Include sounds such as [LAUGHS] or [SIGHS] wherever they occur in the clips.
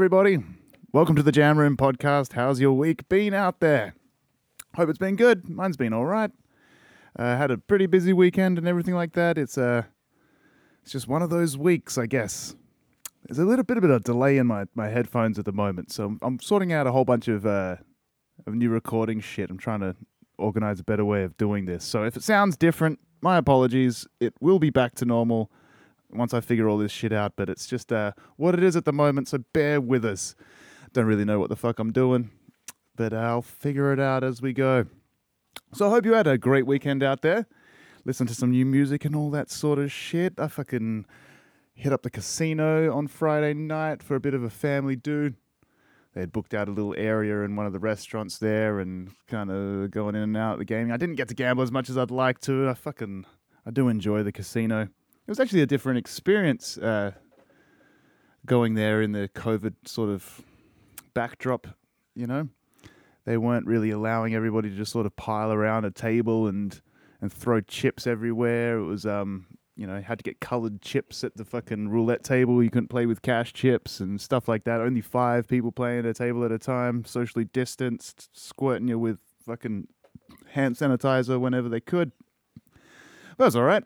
Everybody. Welcome to the Jam Room podcast. How's your week been out there? Hope it's been good. Mine's been all right. Uh, had a pretty busy weekend and everything like that. It's uh, it's just one of those weeks, I guess. There's a little bit of a delay in my, my headphones at the moment, so I'm, I'm sorting out a whole bunch of uh, of new recording shit. I'm trying to organize a better way of doing this. So if it sounds different, my apologies. It will be back to normal once I figure all this shit out, but it's just uh, what it is at the moment, so bear with us. Don't really know what the fuck I'm doing, but I'll figure it out as we go. So I hope you had a great weekend out there. Listen to some new music and all that sort of shit. I fucking hit up the casino on Friday night for a bit of a family do. They had booked out a little area in one of the restaurants there and kind of going in and out of the gaming. I didn't get to gamble as much as I'd like to. I fucking I do enjoy the casino. It was actually a different experience uh, going there in the COVID sort of backdrop, you know. They weren't really allowing everybody to just sort of pile around a table and and throw chips everywhere. It was um you know, had to get colored chips at the fucking roulette table. You couldn't play with cash chips and stuff like that. Only five people playing at a table at a time, socially distanced, squirting you with fucking hand sanitizer whenever they could. That was all right.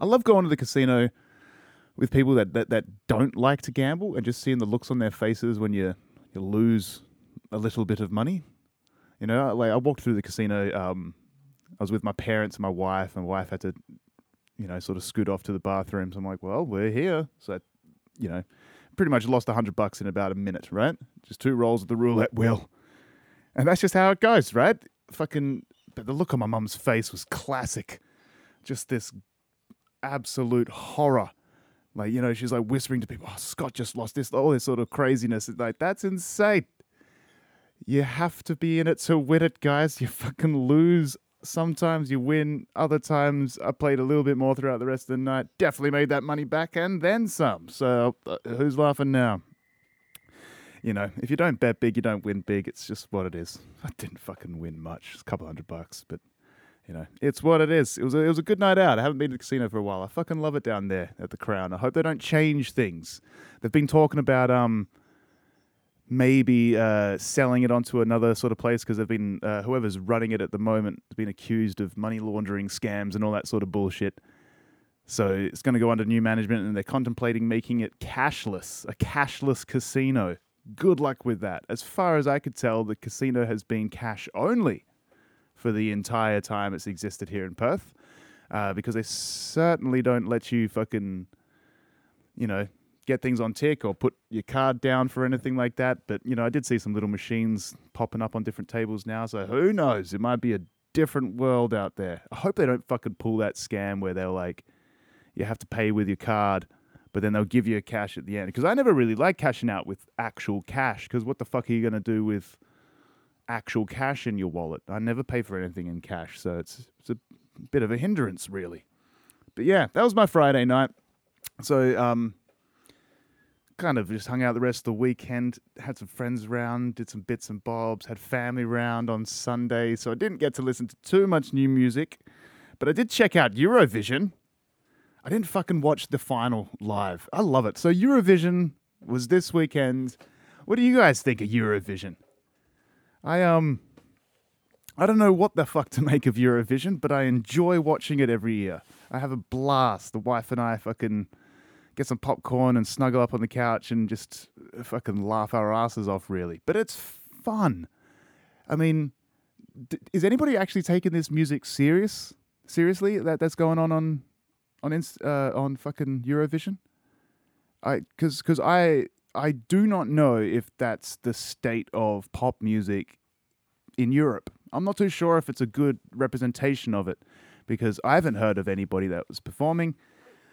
I love going to the casino with people that, that, that don't like to gamble and just seeing the looks on their faces when you, you lose a little bit of money. You know, like I walked through the casino. Um, I was with my parents and my wife, and my wife had to you know, sort of scoot off to the bathrooms. I'm like, well, we're here. So, you know, pretty much lost a hundred bucks in about a minute, right? Just two rolls of the roulette wheel. And that's just how it goes, right? Fucking, but the look on my mum's face was classic. Just this absolute horror. Like, you know, she's like whispering to people, oh, Scott just lost this, all this sort of craziness. It's like, that's insane. You have to be in it to win it, guys. You fucking lose sometimes you win, other times I played a little bit more throughout the rest of the night. Definitely made that money back and then some. So uh, who's laughing now? You know, if you don't bet big, you don't win big. It's just what it is. I didn't fucking win much, just a couple hundred bucks, but you know, it's what it is. It was a, it was a good night out. I haven't been to the casino for a while. I fucking love it down there at the Crown. I hope they don't change things. They've been talking about um maybe uh, selling it onto another sort of place because they've been uh, whoever's running it at the moment has been accused of money laundering scams and all that sort of bullshit. So it's going to go under new management, and they're contemplating making it cashless, a cashless casino. Good luck with that. As far as I could tell, the casino has been cash only for the entire time it's existed here in Perth, uh, because they certainly don't let you fucking, you know, get things on tick or put your card down for anything like that. But you know, I did see some little machines popping up on different tables now, so who knows? It might be a different world out there. I hope they don't fucking pull that scam where they're like, you have to pay with your card, but then they'll give you a cash at the end. Because I never really like cashing out with actual cash. Because what the fuck are you gonna do with actual cash in your wallet? I never pay for anything in cash, so it's it's a bit of a hindrance, really. But yeah, that was my Friday night. So um, kind of just hung out the rest of the weekend, had some friends around, did some bits and bobs, had family round on Sunday, so I didn't get to listen to too much new music, but I did check out Eurovision. I didn't fucking watch the final live. I love it. So Eurovision was this weekend. What do you guys think of Eurovision? I um I don't know what the fuck to make of Eurovision, but I enjoy watching it every year. I have a blast. The wife and I fucking get some popcorn and snuggle up on the couch and just fucking laugh our asses off, really. But it's fun. I mean, d- is anybody actually taking this music serious? Seriously, that that's going on on on inst- uh, on fucking Eurovision? I because because I I do not know if that's the state of pop music in Europe. I'm not too sure if it's a good representation of it because I haven't heard of anybody that was performing.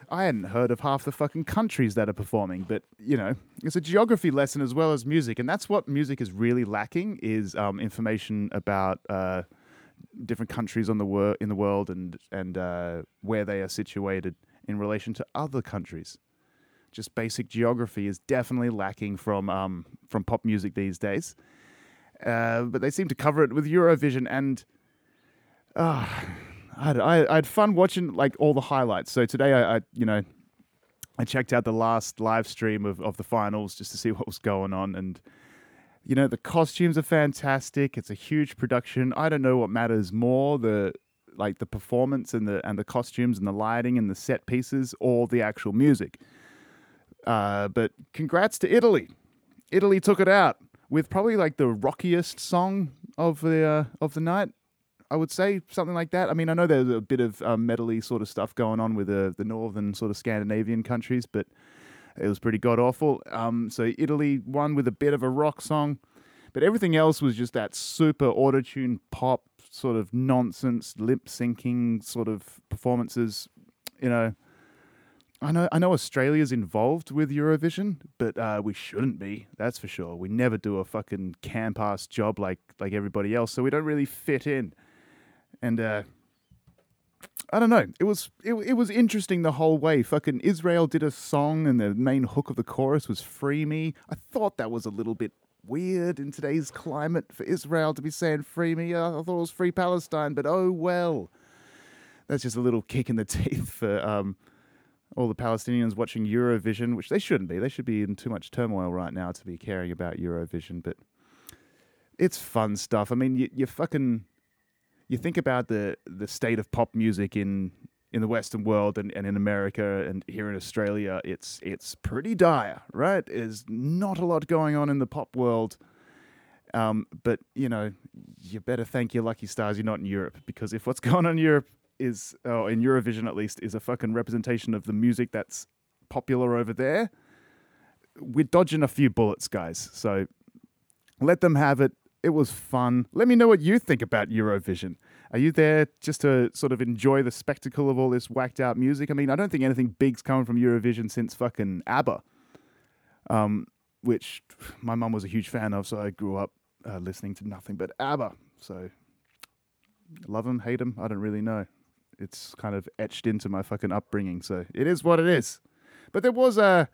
I hadn't heard of half the fucking countries that are performing, but you know, it's a geography lesson as well as music, and that's what music is really lacking: is um, information about uh, different countries on the wor- in the world and and uh, where they are situated in relation to other countries. Just basic geography is definitely lacking from um, from pop music these days, uh, but they seem to cover it with Eurovision and. Uh, I had, I, had fun watching like all the highlights. So today I, I, you know, I checked out the last live stream of, of the finals just to see [LAUGHS] what was going on. And, you know, the costumes are fantastic. It's a huge production. I don't know what matters more the like the performance and the and the costumes and the lighting and the set pieces or the actual music. Uh, but congrats to Italy. Italy took it out with probably like the rockiest song of the uh, of the night. I would say something like that. I mean, I know there's a bit of um, metally sort of stuff going on with the the northern sort of Scandinavian countries, but it was pretty god awful. Um, so Italy won with a bit of a rock song, but everything else was just that super auto tune pop sort of nonsense lip syncing sort of performances. You know, I know I know Australia's involved with Eurovision, but uh, we shouldn't be. That's for sure. We never do a fucking camp ass job like like everybody else, so we don't really fit in and uh, I don't know. It was it, it was interesting the whole way. Fucking Israel did a song, and the main hook of the chorus was "Free Me." I thought that was a little bit weird in today's climate for Israel to be saying "Free Me." I thought it was "Free Palestine," but oh well. That's just a little kick in the [LAUGHS] teeth for um, all the Palestinians watching Eurovision, which they shouldn't be. They should be in too much turmoil right now to be caring about Eurovision, but it's fun stuff. I mean, you, you fucking you think about the the state of pop music in in the Western world and, and in America and here in Australia, it's it's pretty dire, right? There's not a lot going on in the pop world. Um, but you know, you better thank your lucky stars you're not in Europe because if what's [LAUGHS] going on in Europe is, oh, in Eurovision at least, is a fucking representation of the music that's popular over there, we're dodging a few bullets, guys. So let them have it. It was fun. Let me know what you think about Eurovision. Are you there just to sort of enjoy the spectacle of all this whacked out music? I mean, I don't think anything big's come from Eurovision since fucking ABBA, um, which my mum was a huge fan of, so I grew up uh, listening to nothing but ABBA. So love them, hate them, I don't really know. It's kind of etched into my fucking upbringing, so it is what it is. But there was a. Uh,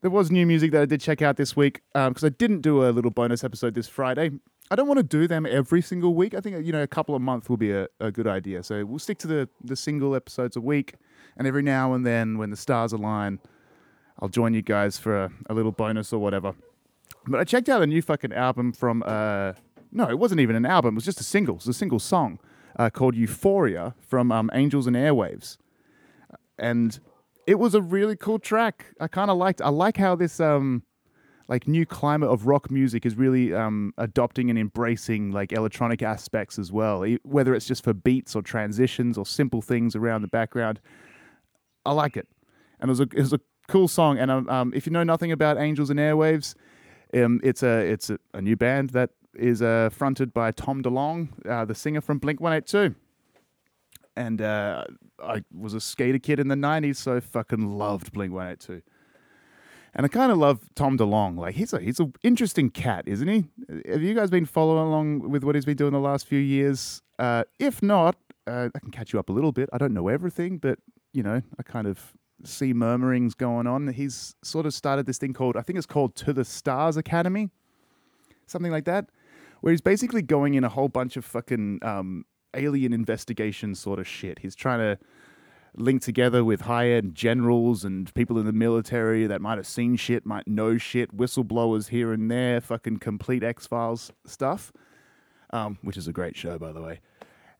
there was new music that I did check out this week because um, I didn't do a little bonus episode this Friday. I don't want to do them every single week. I think you know a couple of months will be a, a good idea. So we'll stick to the the single episodes a week, and every now and then when the stars align, I'll join you guys for a, a little bonus or whatever. But I checked out a new fucking album from uh no, it wasn't even an album. It was just a single. It was a single song uh, called Euphoria from um, Angels and Airwaves, and it was a really cool track. I kind of liked. I like how this um like new climate of rock music is really um adopting and embracing like electronic aspects as well. Whether it's just for beats or transitions or simple things around the background, I like it. And it was a it was a cool song. And um, um if you know nothing about Angels and Airwaves, um it's a it's a, a new band that is uh, fronted by Tom DeLonge, uh, the singer from Blink One Eight Two and uh, I was a skater kid in the '90s, so fucking loved Blink One Eight Two. And I kind of love Tom DeLonge. Like he's a he's an interesting cat, isn't he? Have you guys been following along with what he's been doing the last few years? Uh, if not, uh, I can catch you up a little bit. I don't know everything, but you know, I kind of see murmurings going on. He's sort of started this thing called I think it's called To the Stars Academy, something like that, where he's basically going in a whole bunch of fucking um, alien investigation sort of shit. He's trying to link together with high end generals and people in the military that might have seen shit, might know shit, whistleblowers here and there, fucking complete X Files stuff, um, which is a great show, by the way.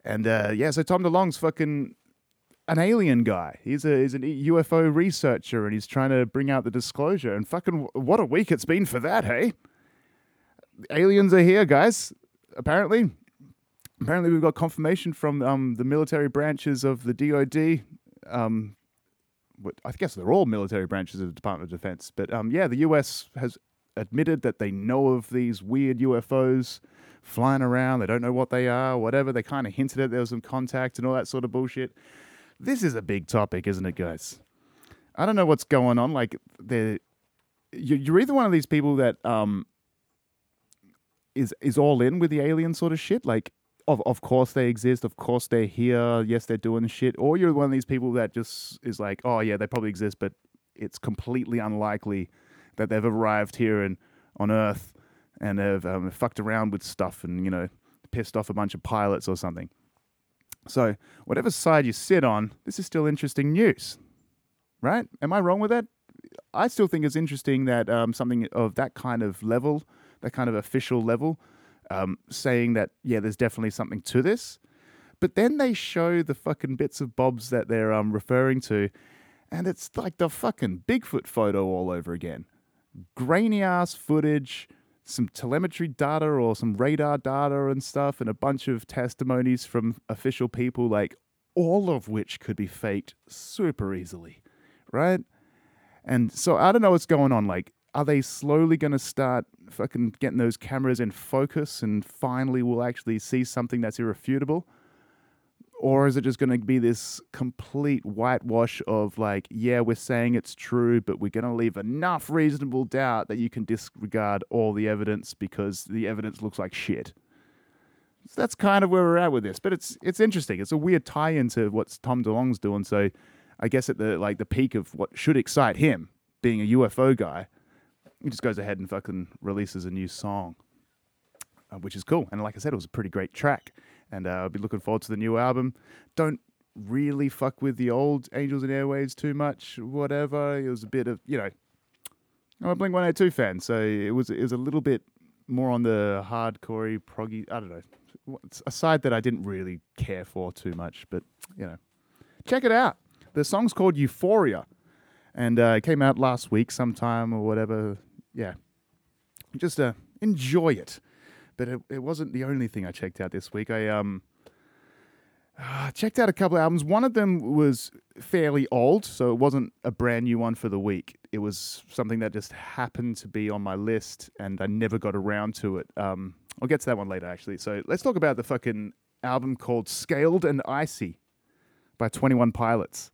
And uh, yeah, so Tom DeLonge's fucking an alien guy. He's a he's a UFO researcher, and he's trying to bring out the disclosure. And fucking what a week it's been for that, hey? Aliens are here, guys. Apparently, apparently we've got confirmation from um, the military branches of the DoD. Um, I guess they're all military branches of the Department of Defense, but um, yeah, the U.S. has admitted that they know of these weird UFOs flying around. They don't know what they are, whatever. They kind of hinted at there was some contact and all that sort of bullshit. This is a big topic, isn't it, guys? I don't know what's going on. Like, you're either one of these people that um, is is all in with the alien sort of shit. Like, of of course they exist, of course they're here, yes they're doing shit, or you're one of these people that just is like, oh yeah, they probably exist, but it's completely unlikely that they've arrived here and on Earth and have um, fucked around with stuff and you know pissed off a bunch of pilots or something. So whatever side you sit on, this is still interesting news. right? Am I wrong with that? I still think it's interesting that um, something of that kind of level, that kind of official level, um, saying that yeah, there's definitely something to this. But then they show the fucking bits of bobs that they're um, referring to, and it's like the fucking Bigfoot photo all over again. Grainy ass footage, some telemetry data or some radar data and stuff, and a bunch of testimonies from official people, like all of which could be faked super easily, right? And so I don't know what's going on. Like, are they slowly going to start fucking getting those cameras in focus and finally we'll actually see something that's irrefutable? Or is it just going to be this complete whitewash of like, yeah, we're saying it's true, but we're going to leave enough reasonable doubt that you can disregard all the evidence because the evidence looks like shit? So that's kind of where we're at with this. But it's it's interesting. It's a weird tie-in to what Tom DeLonge's doing. So I guess at the like the peak of what should excite him, being a UFO guy, he just goes ahead and fucking releases a new song, uh, which is cool. And like I said, it was a pretty great track and uh, I'll be looking forward to the new album. Don't really fuck with the old Angels and Airwaves too much. Whatever, it was a bit of you know. I'm a Blink 182 fan, so it was it was a little bit more on the hardcore proggy. I don't know, a side that I didn't really care for too much, but you know, check it out. The song's called Euphoria, and uh, it came out last week sometime or whatever. Yeah, just uh, enjoy it but it, it wasn't the only thing I checked out this week. I um [SIGHS] checked out a couple of albums. One of them was fairly old, so it wasn't a brand new one for the week. It was something that just happened to be on my list, and I never got around to it. Um, I'll get to that one later, actually. So let's talk about the fucking album called "Scaled and Icy" by Twenty One Pilots.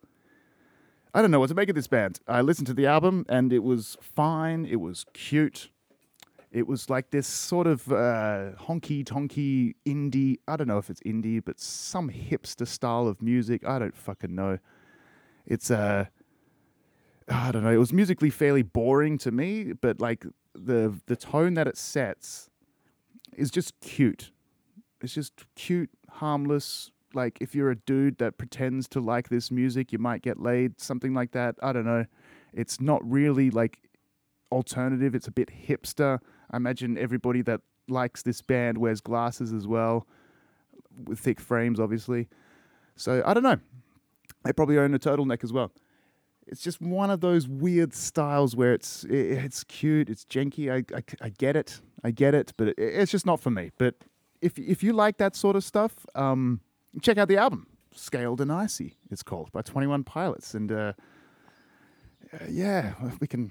I don't know what to make of this band. I listened to the album, and it was fine. It was cute. It was like this sort of uh, honky tonky indie. I don't know if it's indie, but some hipster style of music. I don't fucking know. It's uh, I don't know. It was musically fairly boring to me, but like the the tone that it sets is just cute. It's just cute, harmless. Like if you're a dude that pretends to like this music, you might get laid. Something like that. I don't know. It's not really like alternative. It's a bit hipster. I imagine everybody that likes this band wears glasses as well, with thick frames, obviously. So I don't know. They probably own a turtleneck as well. It's just one of those weird styles where it's it's cute, it's janky. I, I, I get it, I get it, but it, it's just not for me. But if if you like that sort of stuff, um, check out the album "Scaled and Icy." It's called by Twenty One Pilots, and uh, uh, yeah, we can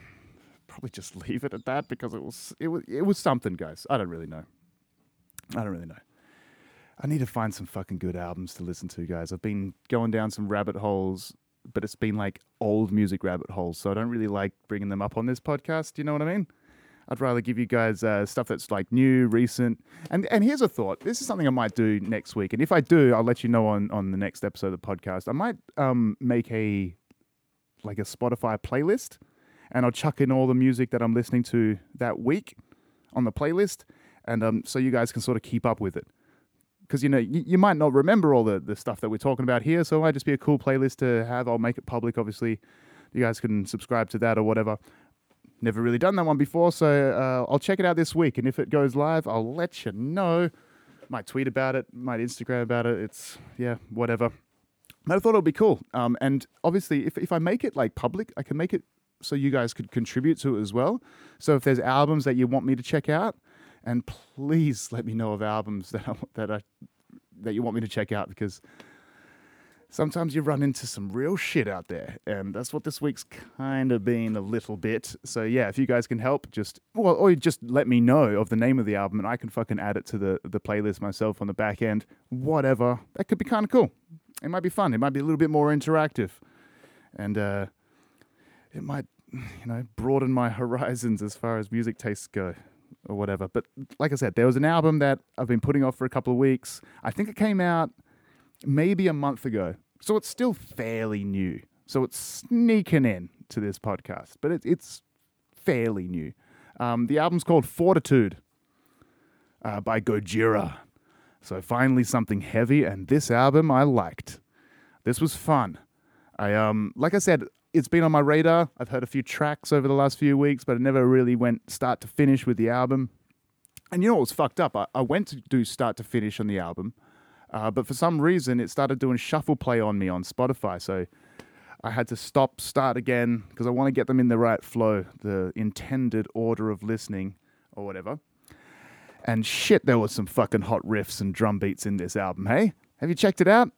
probably just [LAUGHS] leave it at that because it was it was it was something, guys. I don't really know. I don't really know. I need to find some fucking good albums to listen to, guys. I've been going down some rabbit holes, but it's been like old music rabbit holes, so I don't really like bringing them up on this podcast. Do You know what I mean? I'd rather give you guys uh, stuff that's like new, recent. And and here's a thought. This is something I might do next week. And if I do, I'll let you know on on the next episode of the podcast. I might um make a like a Spotify playlist and I'll chuck in all the music that I'm listening to that week on the playlist, and um, so you guys can sort of keep up with it. Because you know you, you might not remember all the, the stuff that we're talking about here, so it might just be a cool playlist to have. I'll make it public, obviously. You guys can subscribe to that or whatever. Never really done that one before, so uh, I'll check it out this week. And if it goes live, I'll let you know. Might tweet about it, might Instagram about it. It's yeah, whatever. But I thought it would be cool. Um, and obviously, if, if I make it like public, I can make it so you guys could contribute to it as well. So if there's albums that you want me to check out, and please let me know of albums that I, that I, that you want me to check out because sometimes you run into some real shit out there, and that's what this week's kind of been a little bit. So yeah, if you guys can help, just well, or just let me know of the name of the album, and I can fucking add it to the the playlist myself on the back end. Whatever, that could be kind of cool. It might be fun. It might be a little bit more interactive, and uh, it might you know broaden my [LAUGHS] horizons as far as music tastes go or whatever. But like I said, there was an album that I've been putting off for a couple of weeks. I think it came out maybe a month ago, so it's still fairly new. So it's sneaking in to this podcast, but it, it's fairly new. Um, the album's called Fortitude uh, by Gojira. So finally something heavy, and this album I liked. This was fun. I um, like I said, it's been on my radar. I've heard a few tracks over the last few weeks, but I never really went start to finish with the album. And you know what was fucked up? I, I went to do start to finish on the album, uh, but for some reason it started doing shuffle play on me on Spotify. So I had to stop, start again because I want to get them in the right flow, the intended order of listening or whatever. And shit, there was some fucking hot riffs and drum beats in this album, hey? Have you checked it out?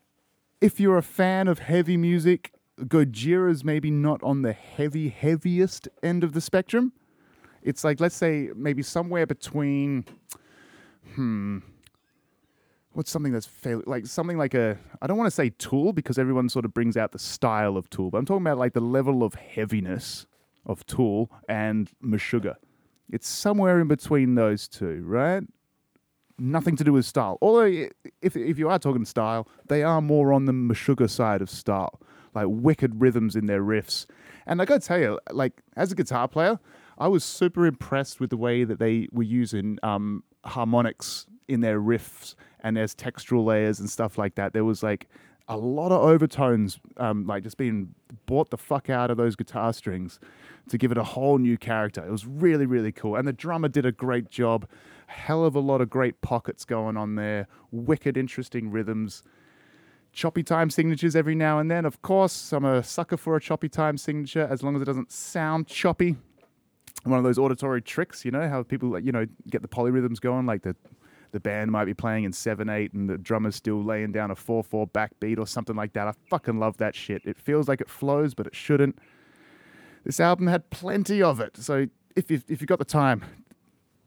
If you're a fan of heavy music, Gojira's maybe not on the heavy, heaviest end of the spectrum. It's like, let's say, maybe somewhere between, hmm, what's something that's fairly, like something like a, I don't want to say Tool because everyone sort of brings out the style of Tool, but I'm talking about like the level of heaviness of Tool and Meshuggah. It's somewhere in between those two, right? Nothing to do with style. Although, if, if you are talking style, they are more on the Meshuggah side of style, like wicked rhythms in their riffs. And I gotta tell you, like as a guitar player, I was super impressed with the way that they were using um, harmonics in their riffs and there's textural layers and stuff like that. There was like a lot of overtones, um, like just being bought the fuck out of those guitar strings to give it a whole new character. It was really, really cool. And the drummer did a great job. Hell of a lot of great pockets going on there, wicked, interesting rhythms. Choppy time signatures every now and then. Of course, I'm a sucker for a choppy time signature as long as it doesn't sound choppy. One of those auditory tricks, you know, how people, you know, get the polyrhythms going, like the the band might be playing in 7 8 and the drummer's still laying down a 4 4 backbeat or something like that. I fucking love that shit. It feels like it flows, but it shouldn't. This album had plenty of it. So if you've, if you've got the time,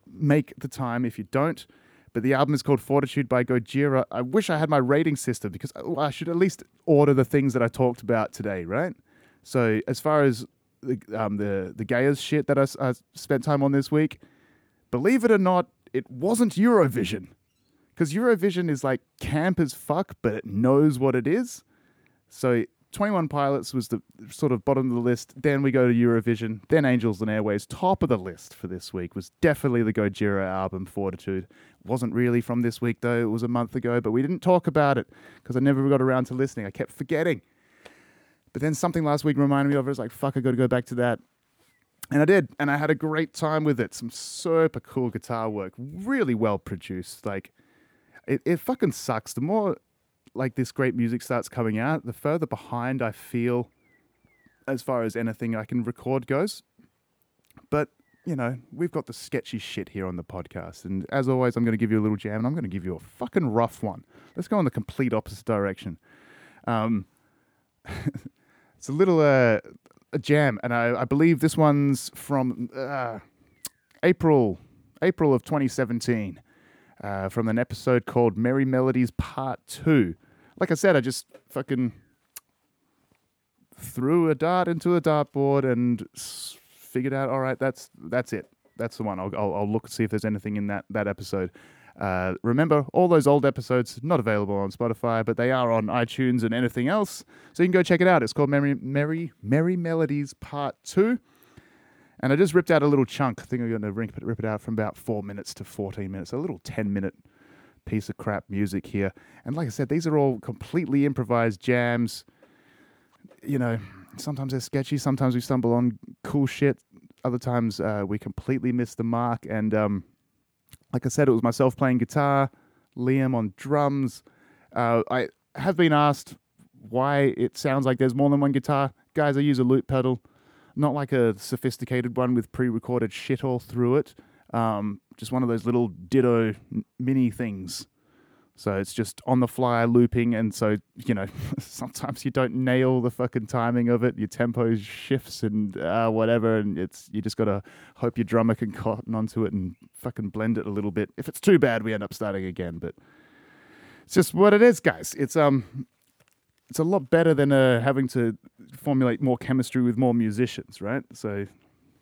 make the time. If you don't, but the album is called Fortitude by Gojira. I wish I had my rating system because I should at least order the things that I talked about today, right? So as far as the um, the the Gaius shit that I, I spent time on this week, believe it or not, it wasn't Eurovision. Because Eurovision is like camp as fuck, but it knows what it is. So 21 Pilots was the sort of bottom of the list. Then we go to Eurovision. Then Angels and Airwaves. Top of the list for this week was definitely the Gojira album, Fortitude. Wasn't really from this week, though. It was a month ago, but we didn't talk about it because I never got around to listening. I kept forgetting. But then something last week reminded me of it. I was like, fuck, I got to go back to that. And I did, and I had a great time with it. Some super cool guitar work, really well produced. Like, it, it fucking sucks. The more like this great music starts coming out, the further behind I feel as far as anything I can record goes. But you know, we've got the sketchy shit here on the podcast, and as always, I'm going to give you a little jam, and I'm going to give you a fucking rough one. Let's go in the complete opposite direction. Um, [LAUGHS] it's a little uh, a jam, and I, I believe this one's from uh, April April of 2017 uh, from an episode called Merry Melodies Part Two. Like I said, I just fucking threw a dart into a dartboard and figured out. All right, that's that's it. That's the one. I'll, I'll, I'll look and see if there's anything in that that episode. Uh, remember, all those old episodes not available on Spotify, but they are on iTunes and anything else. So you can go check it out. It's called Merry Merry Merry Melodies Part Two. And I just ripped out a little chunk. I think I'm going to rip it, out from about four minutes to 14 minutes. A little 10 minute piece of crap music here. And like I said, these are all completely improvised jams. You know, sometimes they're sketchy. Sometimes we stumble on cool shit. Other times uh, we completely miss the mark. And um, like I said, it was myself playing guitar, Liam on drums. Uh, I have been asked why it sounds like there's more than one guitar. Guys, I use a loop pedal, not like a sophisticated one with pre recorded shit all through it. Um, just one of those little ditto mini things. So it's just on the fly looping, and so you know [LAUGHS] sometimes you don't nail the fucking timing of it. Your tempo shifts and uh, whatever, and it's you just gotta hope your drummer can cotton onto it and fucking blend it a little bit. If it's too bad, we end up starting again. But it's just what it is, guys. It's um, it's a lot better than uh, having to formulate more chemistry with more musicians, right? So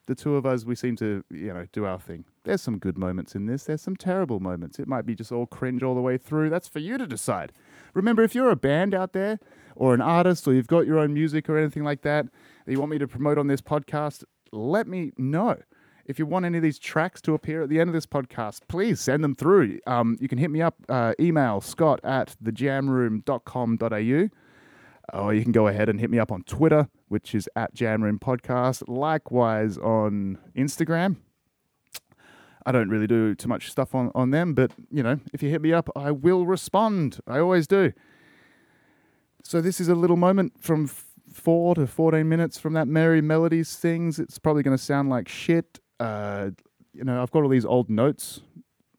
the two of us, we seem to, you know, do our thing. There's some good moments in this. There's some terrible moments. It might be just all cringe all the way through. That's for you to decide. Remember, if you're a band out there or an artist or you've got your own music or anything like that that you want me to promote on this podcast, let me know. If you want any of these tracks to appear at the end of this podcast, please send them through. Um, you can hit me up, uh, email scott at thejamroom.com.au, or you can go ahead and hit me up on Twitter which is at Jam Room Podcast. Likewise on Instagram. I don't really do too much stuff on, on them, but you know, if you hit me up, I will respond. I always do. So this is a little moment from four to fourteen minutes from that Merry Melodies things. It's probably going to sound like shit. Uh, you know, I've got all these old notes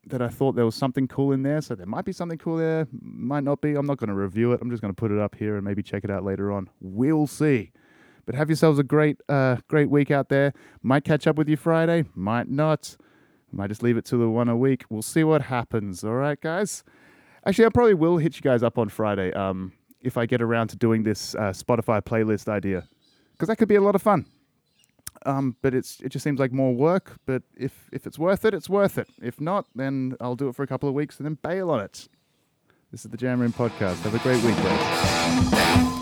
that I thought there was something cool in there, so there might be something cool there, might not be. I'm not going to review it. I'm just going to put it up here and maybe check it out later on. We'll see. But have yourselves a great, uh, great week out there. Might catch up with you Friday, might not. Might just leave it to the one a week. We'll see what happens. All right, guys. Actually, I probably will hit you guys up on Friday. Um, if I get around to doing this uh, Spotify playlist idea, because that could be a lot of fun. Um, but it's it just seems like more work. But if if it's worth it, it's worth it. If not, then I'll do it for a couple of weeks and then bail on it. This is the Jam Room Podcast. Have a great week, guys.